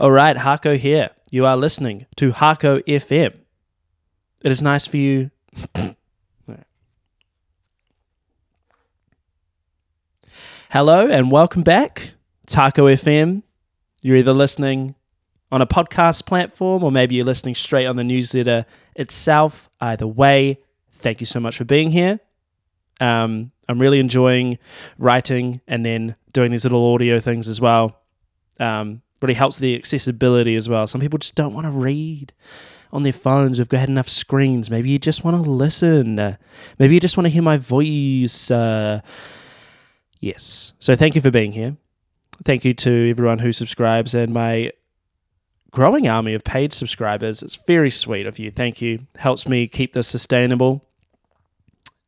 All right, Hahko here. You are listening to Hahko FM. It is nice for you. Hello and welcome back. It's Hahko FM. You're either listening on a podcast platform or maybe you're listening straight on the newsletter itself. Either way, thank you so much for being here. Um, I'm really enjoying writing and then doing these little audio things as well. Um, really helps the accessibility as well. Some people just don't want to read on their phones. We've got enough screens. Maybe you just want to listen. Uh, maybe you just want to hear my voice. Uh, yes. So thank you for being here. Thank you to everyone who subscribes and my growing army of paid subscribers. It's very sweet of you. Thank you. Helps me keep this sustainable.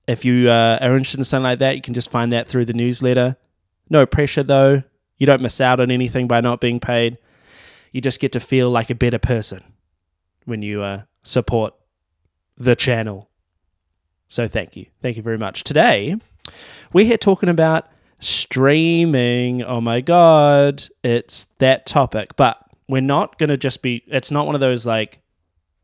If you uh, are interested in something like that, you can just find that through the newsletter. No pressure though. You don't miss out on anything by not being paid. You just get to feel like a better person when you uh, support the channel. So thank you. Thank you very much. Today, we're here talking about streaming. Oh my God, it's that topic. But we're not going to just be, it's not one of those like,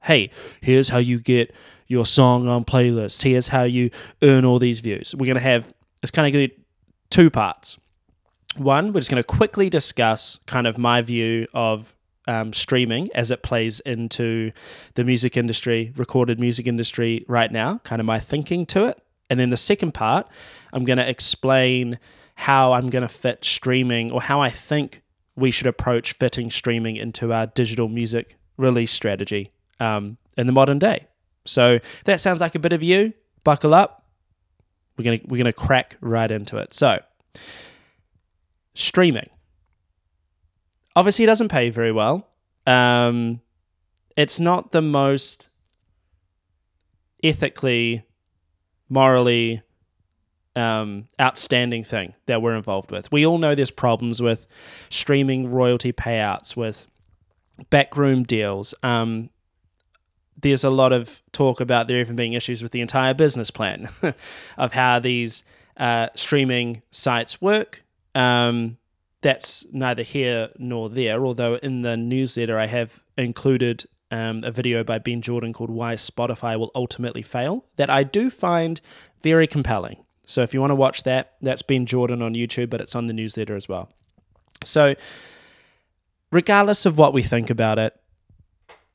hey, here's how you get your song on playlist. Here's how you earn all these views. We're going to have, it's kind of going to be two parts. One, we're just going to quickly discuss kind of my view of um, streaming as it plays into the music industry, recorded music industry right now, kind of my thinking to it. And then the second part, I'm going to explain how I'm going to fit streaming or how I think we should approach fitting streaming into our digital music release strategy um, in the modern day. So that sounds like a bit of you, buckle up. We're gonna we're gonna crack right into it. So streaming. Obviously, it doesn't pay very well. Um, it's not the most ethically, morally um, outstanding thing that we're involved with. We all know there's problems with streaming royalty payouts, with backroom deals. Um, there's a lot of talk about there even being issues with the entire business plan of how these uh, streaming sites work. Um, that's neither here nor there, although in the newsletter I have included um, a video by Ben Jordan called Why Spotify Will Ultimately Fail that I do find very compelling. So if you want to watch that, that's Ben Jordan on YouTube, but it's on the newsletter as well. So, regardless of what we think about it,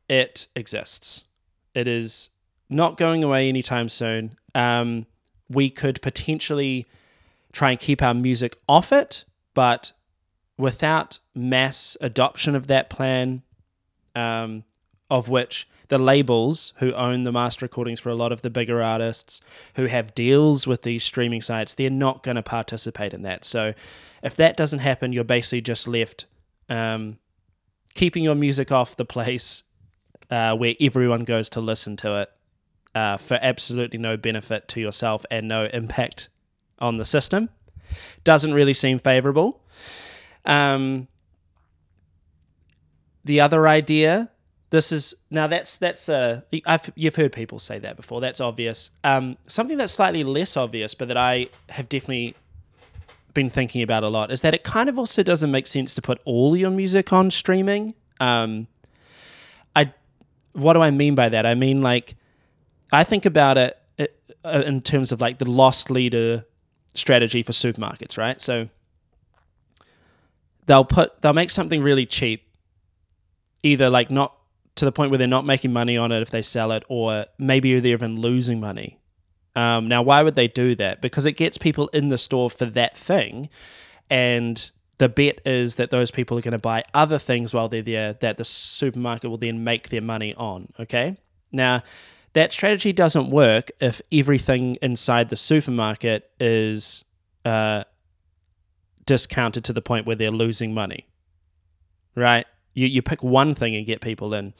it exists. It is not going away anytime soon. Um, we could potentially try and keep our music off it, but without mass adoption of that plan, um, of which the labels who own the master recordings for a lot of the bigger artists who have deals with these streaming sites, they're not going to participate in that. So if that doesn't happen, you're basically just left um, keeping your music off the place uh, where everyone goes to listen to it uh, for absolutely no benefit to yourself and no impact on the system. Doesn't really seem favorable. Um, the other idea, this is now that's that's a I've, you've heard people say that before. That's obvious. Um, something that's slightly less obvious, but that I have definitely been thinking about a lot is that it kind of also doesn't make sense to put all your music on streaming. Um, I what do I mean by that? I mean like I think about it, it uh, in terms of like the loss leader strategy for supermarkets, right? So they'll put they'll make something really cheap, either like not to the point where they're not making money on it if they sell it, or maybe they're even losing money. Um, now, why would they do that? Because it gets people in the store for that thing, and the bet is that those people are going to buy other things while they're there that the supermarket will then make their money on. Okay, now that strategy doesn't work if everything inside the supermarket is uh, discounted to the point where they're losing money. Right? You, you pick one thing and get people in.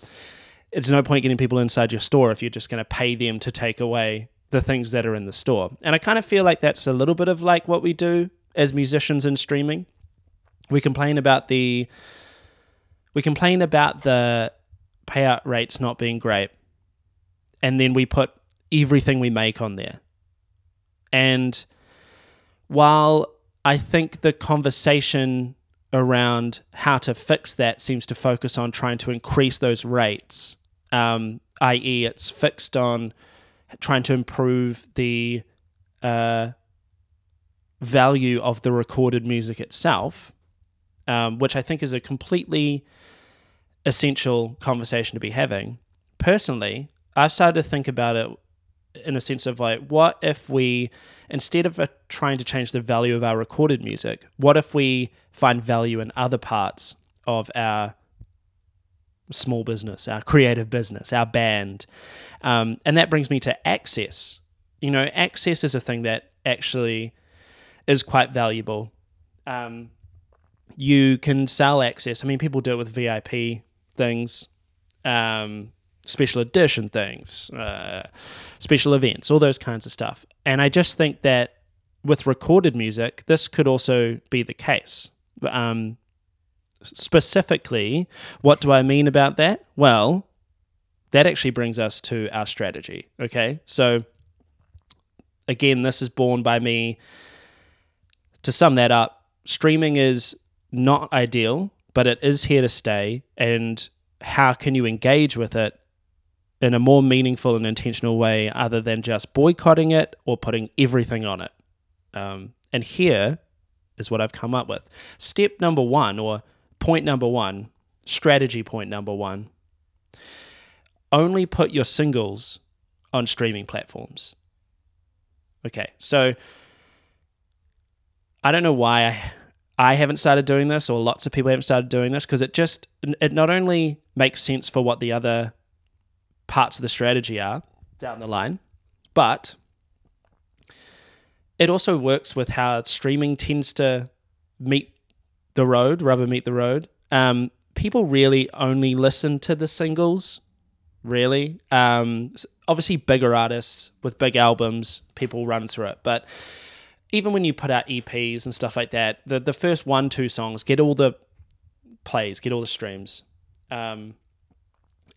It's no point getting people inside your store if you're just going to pay them to take away the things that are in the store. And I kind of feel like that's a little bit of like what we do as musicians in streaming. We complain about the we complain about the payout rates not being great. And then we put everything we make on there. And while I think the conversation around how to fix that seems to focus on trying to increase those rates, um, i.e., it's fixed on trying to improve the uh, value of the recorded music itself, um, which I think is a completely essential conversation to be having. Personally, I've started to think about it in a sense of like, what if we, instead of uh, trying to change the value of our recorded music, what if we find value in other parts of our small business, our creative business, our band? Um, and that brings me to access. You know, access is a thing that actually is quite valuable. Um, you can sell access. I mean, people do it with VIP things. Um, special edition things, uh, special events, all those kinds of stuff. And I just think that with recorded music, this could also be the case. Um, specifically, what do I mean about that? Well, that actually brings us to our strategy. Okay. So, again, this is born by me. To sum that up, streaming is not ideal, but it is here to stay. And how can you engage with it in a more meaningful and intentional way other than just boycotting it or putting everything on it. Um, and here is what I've come up with. Step number one, or point number one, strategy point number one only put your singles on streaming platforms. Okay, so I don't know why I, I haven't started doing this, or lots of people haven't started doing this, because it just it not only makes sense for what the other parts of the strategy are down the line. But it also works with how streaming tends to meet the road, rubber meet the road. Um, people really only listen to the singles, really. Um, obviously, bigger artists with big albums, people run through it. But even when you put out EPs and stuff like that, the, the first one, two songs get all the plays, get all the streams. Um,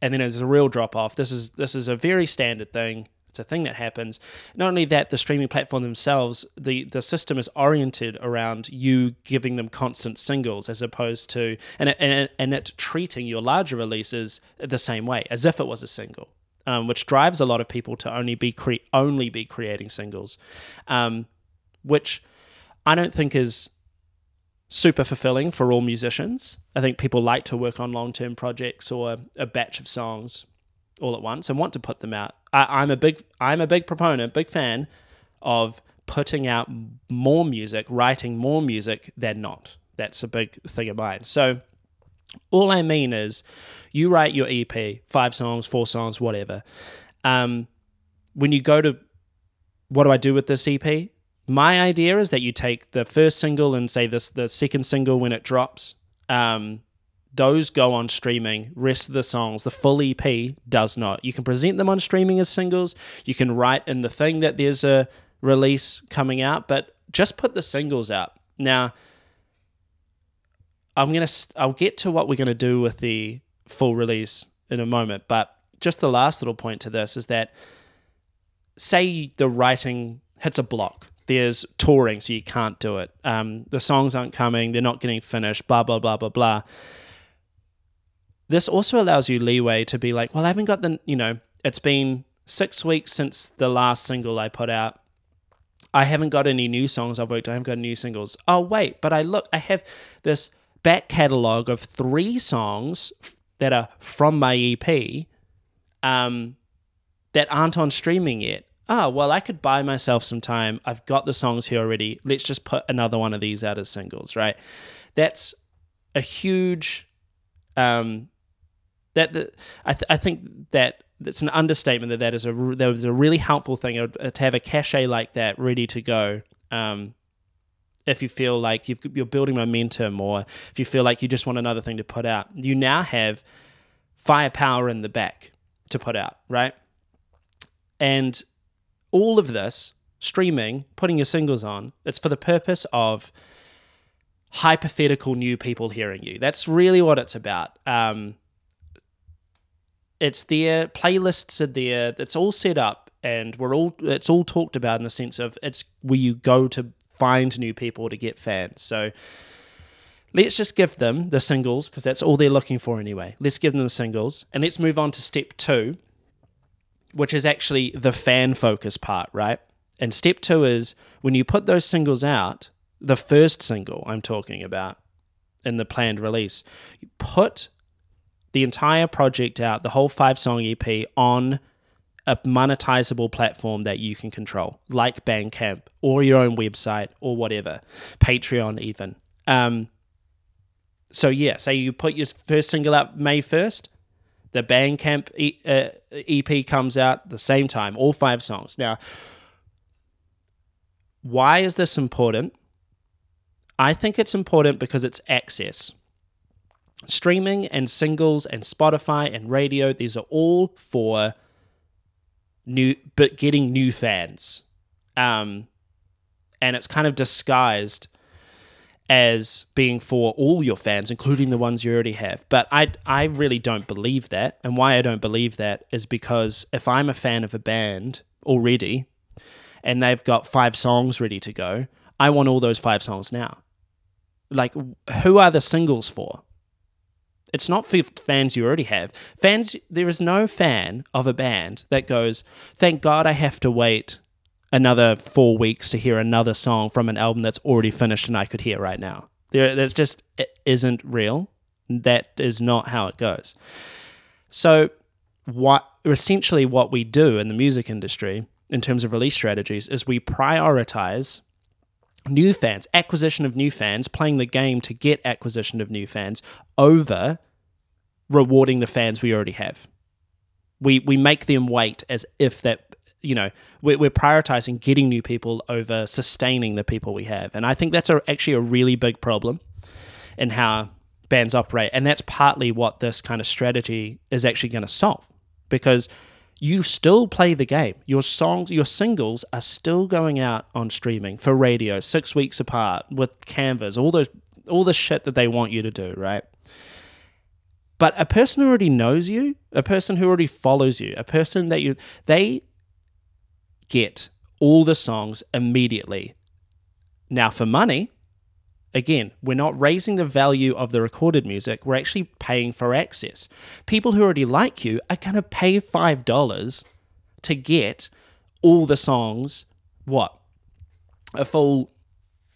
and then there's a real drop off. This is this is a very standard thing. It's a thing that happens. Not only that, the streaming platform themselves, the the system is oriented around you giving them constant singles as opposed to and it, and it, and it treating your larger releases the same way as if it was a single. Um, which drives a lot of people to only be cre- only be creating singles, um, which I don't think is super fulfilling for all musicians. I think people like to work on long term projects or a batch of songs all at once and want to put them out. I, am a big I'm a big proponent, big fan of putting out more music, writing more music than not. That's a big thing of mine. So all I mean is you write your EP, five songs, four songs, whatever. Um, when you go to what do I do with this EP? My idea is that you take the first single and say this the second single when it drops. Um, those go on streaming. Rest of the songs, the full EP does not. You can present them on streaming as singles. You can write in the thing that there's a release coming out, but just put the singles out. Now, I'm gonna I'll get to what we're gonna do with the full release in a moment, but just the last little point to this is that say the writing hits a block there's touring, so you can't do it. Um, the songs aren't coming, they're not getting finished, blah, blah, blah, blah, blah. This also allows you leeway to be like, well, I haven't got the, you know, it's been six weeks since the last single I put out. I haven't got any new songs I've worked. I haven't got new singles. Oh, wait, but I look, I have this back catalogue of three songs that are from my EP um, that aren't on streaming yet ah, well, I could buy myself some time. I've got the songs here already. Let's just put another one of these out as singles, right? That's a huge, um, that I, th- I think that it's an understatement that that is a that was a really helpful thing uh, to have a cachet like that ready to go. Um, if you feel like you are building momentum, or if you feel like you just want another thing to put out, you now have firepower in the back to put out, right? And all of this streaming, putting your singles on, it's for the purpose of hypothetical new people hearing you. That's really what it's about. Um, it's there, playlists are there, it's all set up, and we're all it's all talked about in the sense of it's where you go to find new people to get fans. So let's just give them the singles because that's all they're looking for anyway. Let's give them the singles and let's move on to step two, which is actually the fan focus part, right? And step two is when you put those singles out, the first single I'm talking about in the planned release, you put the entire project out, the whole five song EP on a monetizable platform that you can control, like Bandcamp or your own website or whatever, Patreon even. Um, so yeah, say you put your first single out May first, the Bandcamp e- uh, EP comes out the same time, all five songs. Now, why is this important? I think it's important because it's access. Streaming and singles and Spotify and radio, these are all for new, but getting new fans. Um, and it's kind of disguised as being for all your fans, including the ones you already have. But I, I really don't believe that. And why I don't believe that is because if I'm a fan of a band already and they've got five songs ready to go, I want all those five songs now. Like, who are the singles for? It's not for fans you already have. Fans, there is no fan of a band that goes, thank God I have to wait another four weeks to hear another song from an album that's already finished and I could hear right now. There, that's just it isn't real. That is not how it goes. So, what essentially what we do in the music industry in terms of release strategies is we prioritize new fans, acquisition of new fans, playing the game to get acquisition of new fans over rewarding the fans we already have. We we make them wait as if that you know we're, we're prioritizing getting new people over sustaining the people we have. And i think that's a, actually a really big problem in how bands operate. And that's partly what this kind of strategy is actually going to solve because you still play the game. Your songs your singles are still going out on streaming for radio six weeks apart with canvas all those all the shit that they want you to do right? But a person who already knows you a person who already follows you a person that you they get all the songs immediately. Now, for money, again, we're not raising the value of the recorded music, we're actually paying for access. People who already like you are going to pay $5 to get all the songs, what? A full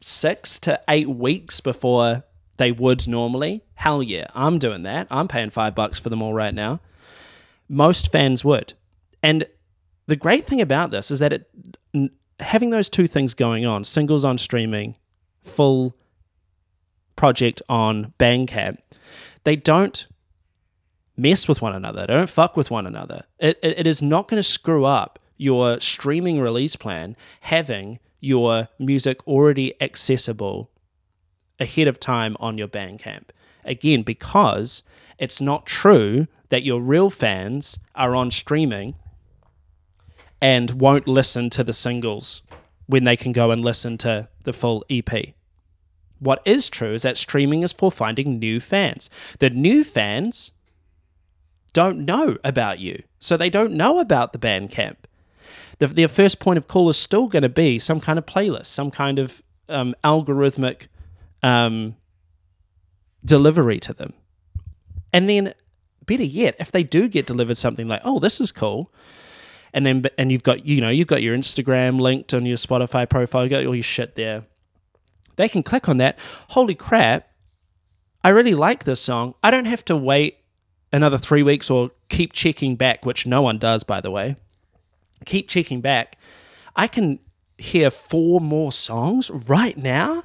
six to eight weeks before they would normally. Hell yeah, I'm doing that. I'm paying five bucks for them all right now. Most fans would. And the great thing about this is that it having those two things going on, singles on streaming, full project on Bandcamp, they don't mess with one another. They don't fuck with one another. It, it, it is not going to screw up your streaming release plan having your music already accessible ahead of time on your Bandcamp. Again, because it's not true that your real fans are on streaming and won't listen to the singles when they can go and listen to the full EP. What is true is that streaming is for finding new fans. The new fans don't know about you, so they don't know about the Bandcamp. The, their first point of call is still going to be some kind of playlist, some kind of um, algorithmic um, delivery to them. And then, better yet, if they do get delivered something like, oh, this is cool, and then and you've got you know you've got your Instagram linked on your Spotify profile, you got all your shit there. They can click on that. Holy crap! I really like this song. I don't have to wait another three weeks or keep checking back, which no one does, by the way. Keep checking back. I can hear four more songs right now.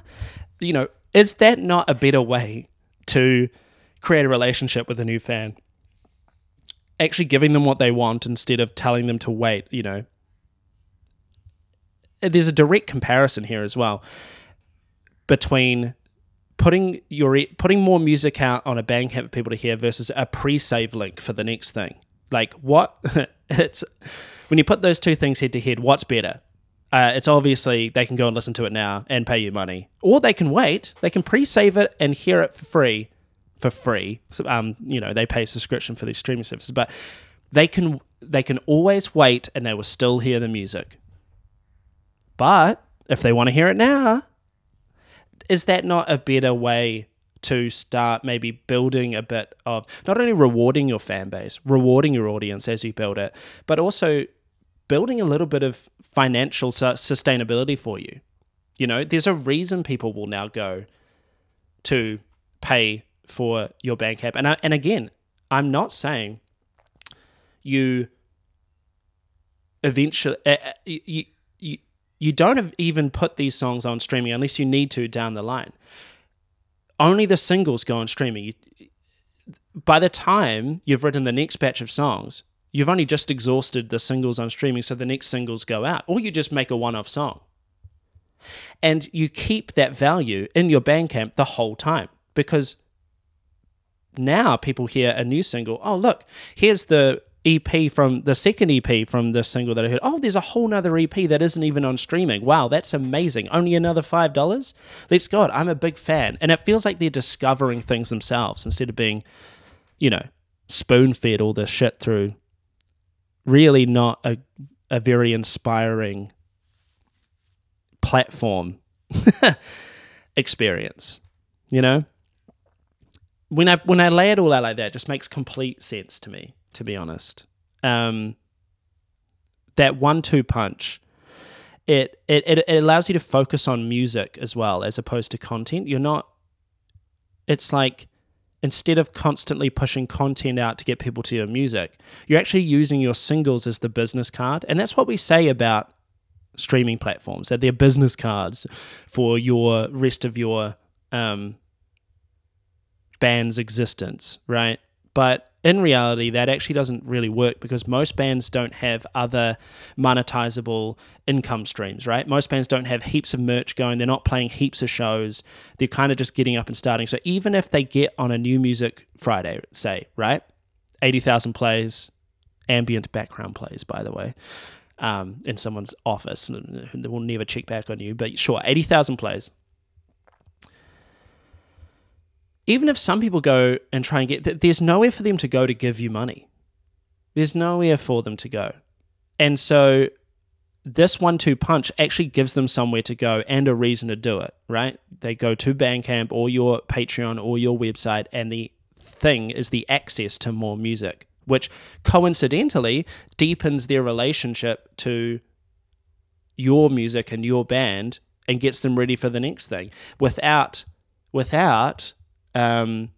You know, is that not a better way to create a relationship with a new fan? Actually giving them what they want instead of telling them to wait, you know. There's a direct comparison here as well between putting your putting more music out on a Bandcamp for people to hear versus a pre-save link for the next thing. Like what it's when you put those two things head to head, what's better? Uh, it's obviously they can go and listen to it now and pay you money, or they can wait. They can pre-save it and hear it for free for free. So, um, you know, they pay subscription for these streaming services, but they can they can always wait and they will still hear the music. But if they want to hear it now, is that not a better way to start maybe building a bit of not only rewarding your fan base, rewarding your audience as you build it, but also building a little bit of financial sustainability for you. You know, there's a reason people will now go to pay for your Bandcamp. And I, and again, I'm not saying you eventually uh, you, you you don't even put these songs on streaming unless you need to down the line. Only the singles go on streaming. By the time you've written the next batch of songs, you've only just exhausted the singles on streaming, so the next singles go out, or you just make a one off song. And you keep that value in your Bandcamp the whole time because now people hear a new single. Oh, look, here's the EP from the second EP from the single that I heard. Oh, there's a whole nother EP that isn't even on streaming. Wow, that's amazing. Only another five dollars? Let's go. I'm a big fan. And it feels like they're discovering things themselves instead of being, you know, spoon fed all this shit through really not a a very inspiring platform experience. You know? When I when I lay it all out like that, it just makes complete sense to me to be honest. Um, that one-two punch, it, it it it allows you to focus on music as well as opposed to content. You're not. It's like instead of constantly pushing content out to get people to your music, you're actually using your singles as the business card, and that's what we say about streaming platforms that they're business cards for your rest of your um, band's existence, right? But in reality, that actually doesn't really work because most bands don't have other monetizable income streams, right? Most bands don't have heaps of merch going. They're not playing heaps of shows. They're kind of just getting up and starting. So even if they get on a new music Friday, say, right? 80,000 plays, ambient background plays, by the way, um, in someone's office. And they will never check back on you, but sure, 80,000 plays even if some people go and try and get, there's nowhere for them to go to give you money. There's nowhere for them to go. And so this one two punch actually gives them somewhere to go and a reason to do it, right? They go to Bandcamp or your Patreon or your website, and the thing is the access to more music, which coincidentally deepens their relationship to your music and your band and gets them ready for the next thing without without um,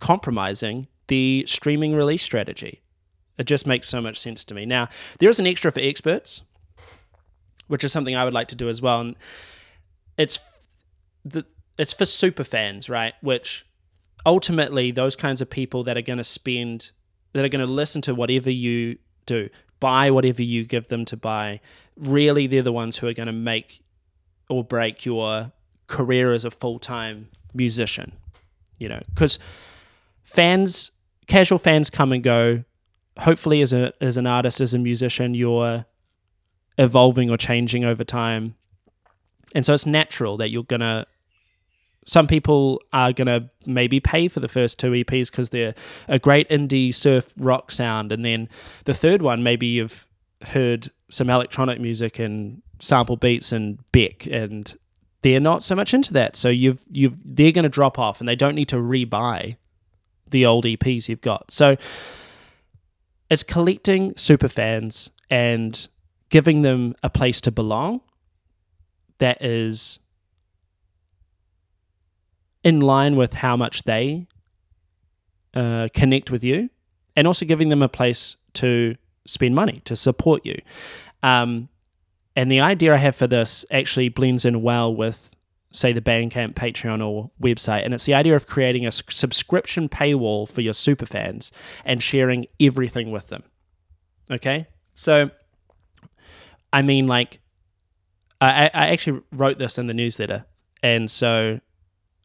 compromising the streaming release strategy. It just makes so much sense to me. Now, there is an extra for experts, which is something I would like to do as well. And it's the it's for super fans, right? Which ultimately those kinds of people that are going to spend that are going to listen to whatever you do, buy whatever you give them to buy. Really, they're the ones who are going to make or break your career as a full time musician you know, because fans, casual fans come and go. Hopefully, as a as an artist, as a musician, you're evolving or changing over time, and so it's natural that you're gonna. Some people are gonna maybe pay for the first two EPs because they're a great indie surf rock sound, and then the third one maybe you've heard some electronic music and sample beats and Beck and they're not so much into that. So you've you've they're going to drop off, and they don't need to rebuy the old EPs you've got. So it's collecting super fans and giving them a place to belong that is in line with how much they uh, connect with you, and also giving them a place to spend money to support you. Um, and the idea I have for this actually blends in well with, say, the Bandcamp, Patreon, or website. And it's the idea of creating a subscription paywall for your superfans and sharing everything with them. Okay? So, I mean, like, I, I actually wrote this in the newsletter. And so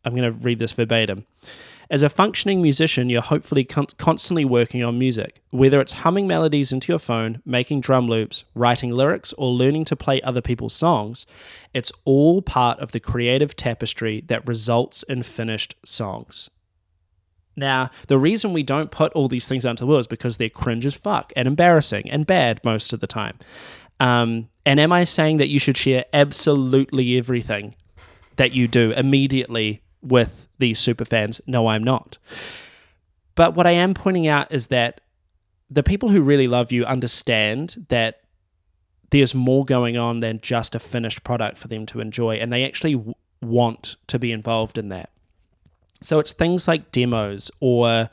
I'm going to read this verbatim. As a functioning musician, you're hopefully con- constantly working on music, whether it's humming melodies into your phone, making drum loops, writing lyrics, or learning to play other people's songs. It's all part of the creative tapestry that results in finished songs. Now, the reason we don't put all these things out the world is because they're cringe as fuck and embarrassing and bad most of the time. Um, and am I saying that you should share absolutely everything that you do immediately with these super fans. No, I'm not. But what I am pointing out is that the people who really love you understand that there's more going on than just a finished product for them to enjoy, and they actually w- want to be involved in that. So it's things like demos or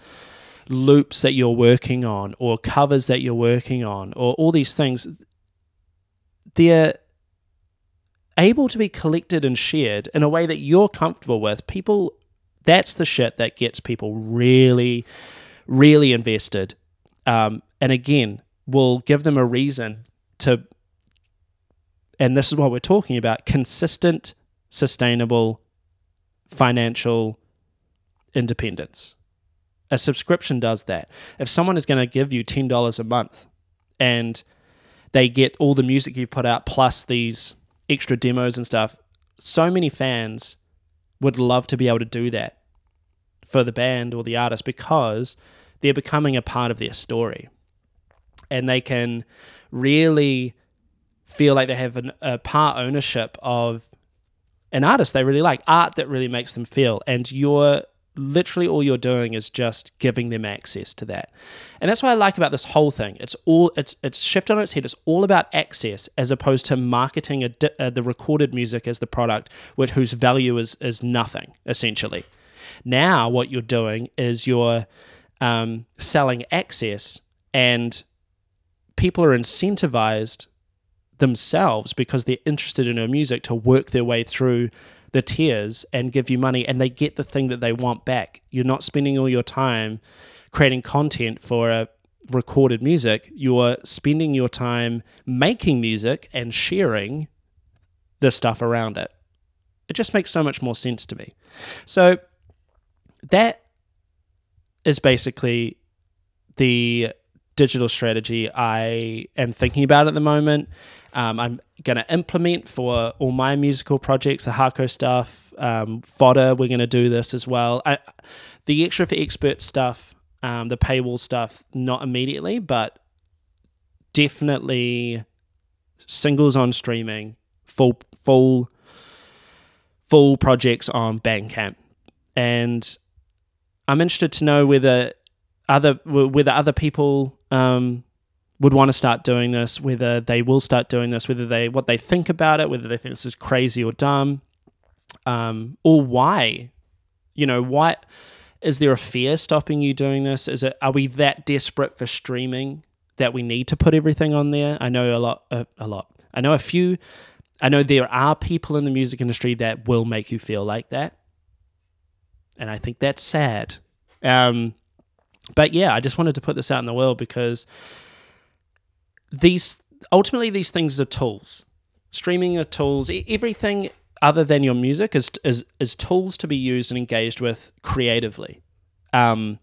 loops that you're working on or covers that you're working on or all these things. They're able to be collected and shared in a way that you're comfortable with. People, that's the shit that gets people really, really invested. Um, and again, will give them a reason to and this is what we're talking about consistent, sustainable financial independence. A subscription does that. If someone is going to give you $10 a month and they get all the music you put out plus these extra demos and stuff, so many fans would love to be able to do that for the band or the artist because they're becoming a part of their story. And they can really feel like they have an, a part ownership of an artist they really like, art that really makes them feel. And you're literally all you're doing is just giving them access to that. And that's what I like about this whole thing. It's all it's it's shifted on its head. It's all about access as opposed to marketing a, uh, the recorded music as the product, which whose value is is nothing essentially. Now what you're doing is you're um, selling access, and people are incentivized themselves because they're interested in her music to work their way through the tiers and give you money and they get the thing that they want back. You're not spending all your time creating content for a recorded music. You're spending your time making music and sharing the stuff around it. It just makes so much more sense to me. So that is basically the digital strategy I am thinking about at the moment. Um, I'm going to implement for all my musical projects, the Hahko stuff, um, fodder. We're going to do this as well. I, the extra for expert stuff, um, the paywall stuff, not immediately, but definitely singles on streaming, full full full projects on Bandcamp, and I'm interested to know whether other whether other people um, would want to start doing this, whether they will start doing this, whether they what they think about it, whether they think this is crazy or dumb, um, or why. You know, why is there a fear stopping you doing this? Is it are we that desperate for streaming that we need to put everything on there? I know a lot, a, a lot. I know a few. I know there are people in the music industry that will make you feel like that, and I think that's sad. Um, but yeah, I just wanted to put this out in the world because these ultimately these things are tools. Streaming are tools. Everything other than your music is is is tools to be used and engaged with creatively. Um,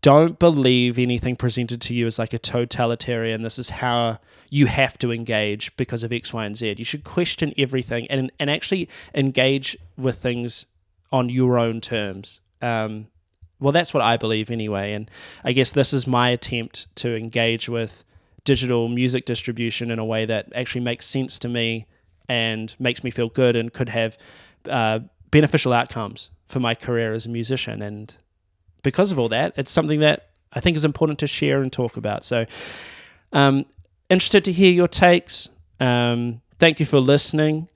don't believe anything presented to you as like a totalitarian. This is how you have to engage because of X, Y, and Z. You should question everything and and actually engage with things on your own terms. Um, well, that's what I believe anyway. And I guess this is my attempt to engage with digital music distribution in a way that actually makes sense to me and makes me feel good and could have uh, beneficial outcomes for my career as a musician. And because of all that, it's something that I think is important to share and talk about. So, um, interested to hear your takes. Um, thank you for listening.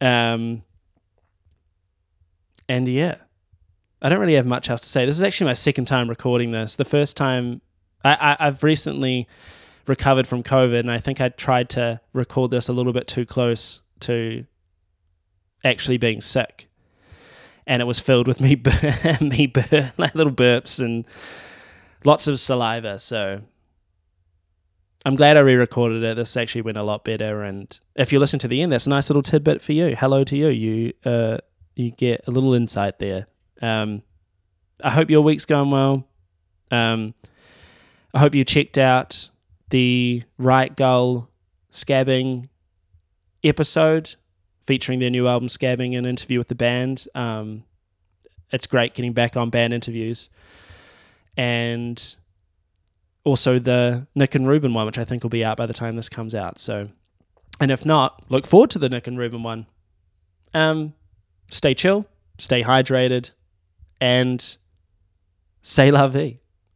Um, and yeah, I don't really have much else to say. This is actually my second time recording this. The first time I, I've recently recovered from COVID, and I think I tried to record this a little bit too close to actually being sick, and it was filled with me me bur- like little burps and lots of saliva. So I'm glad I re-recorded it. This actually went a lot better, and if you listen to the end, that's a nice little tidbit for you. Hello to you. You uh, you get a little insight there. Um, I hope your week's going well. Um, I hope you checked out the Right Gull scabbing episode featuring their new album Scabbing an interview with the band. Um, it's great getting back on band interviews. And also the Nick and Ruben one, which I think will be out by the time this comes out. So, and if not, look forward to the Nick and Ruben one. Um, stay chill, stay hydrated, and say la vie.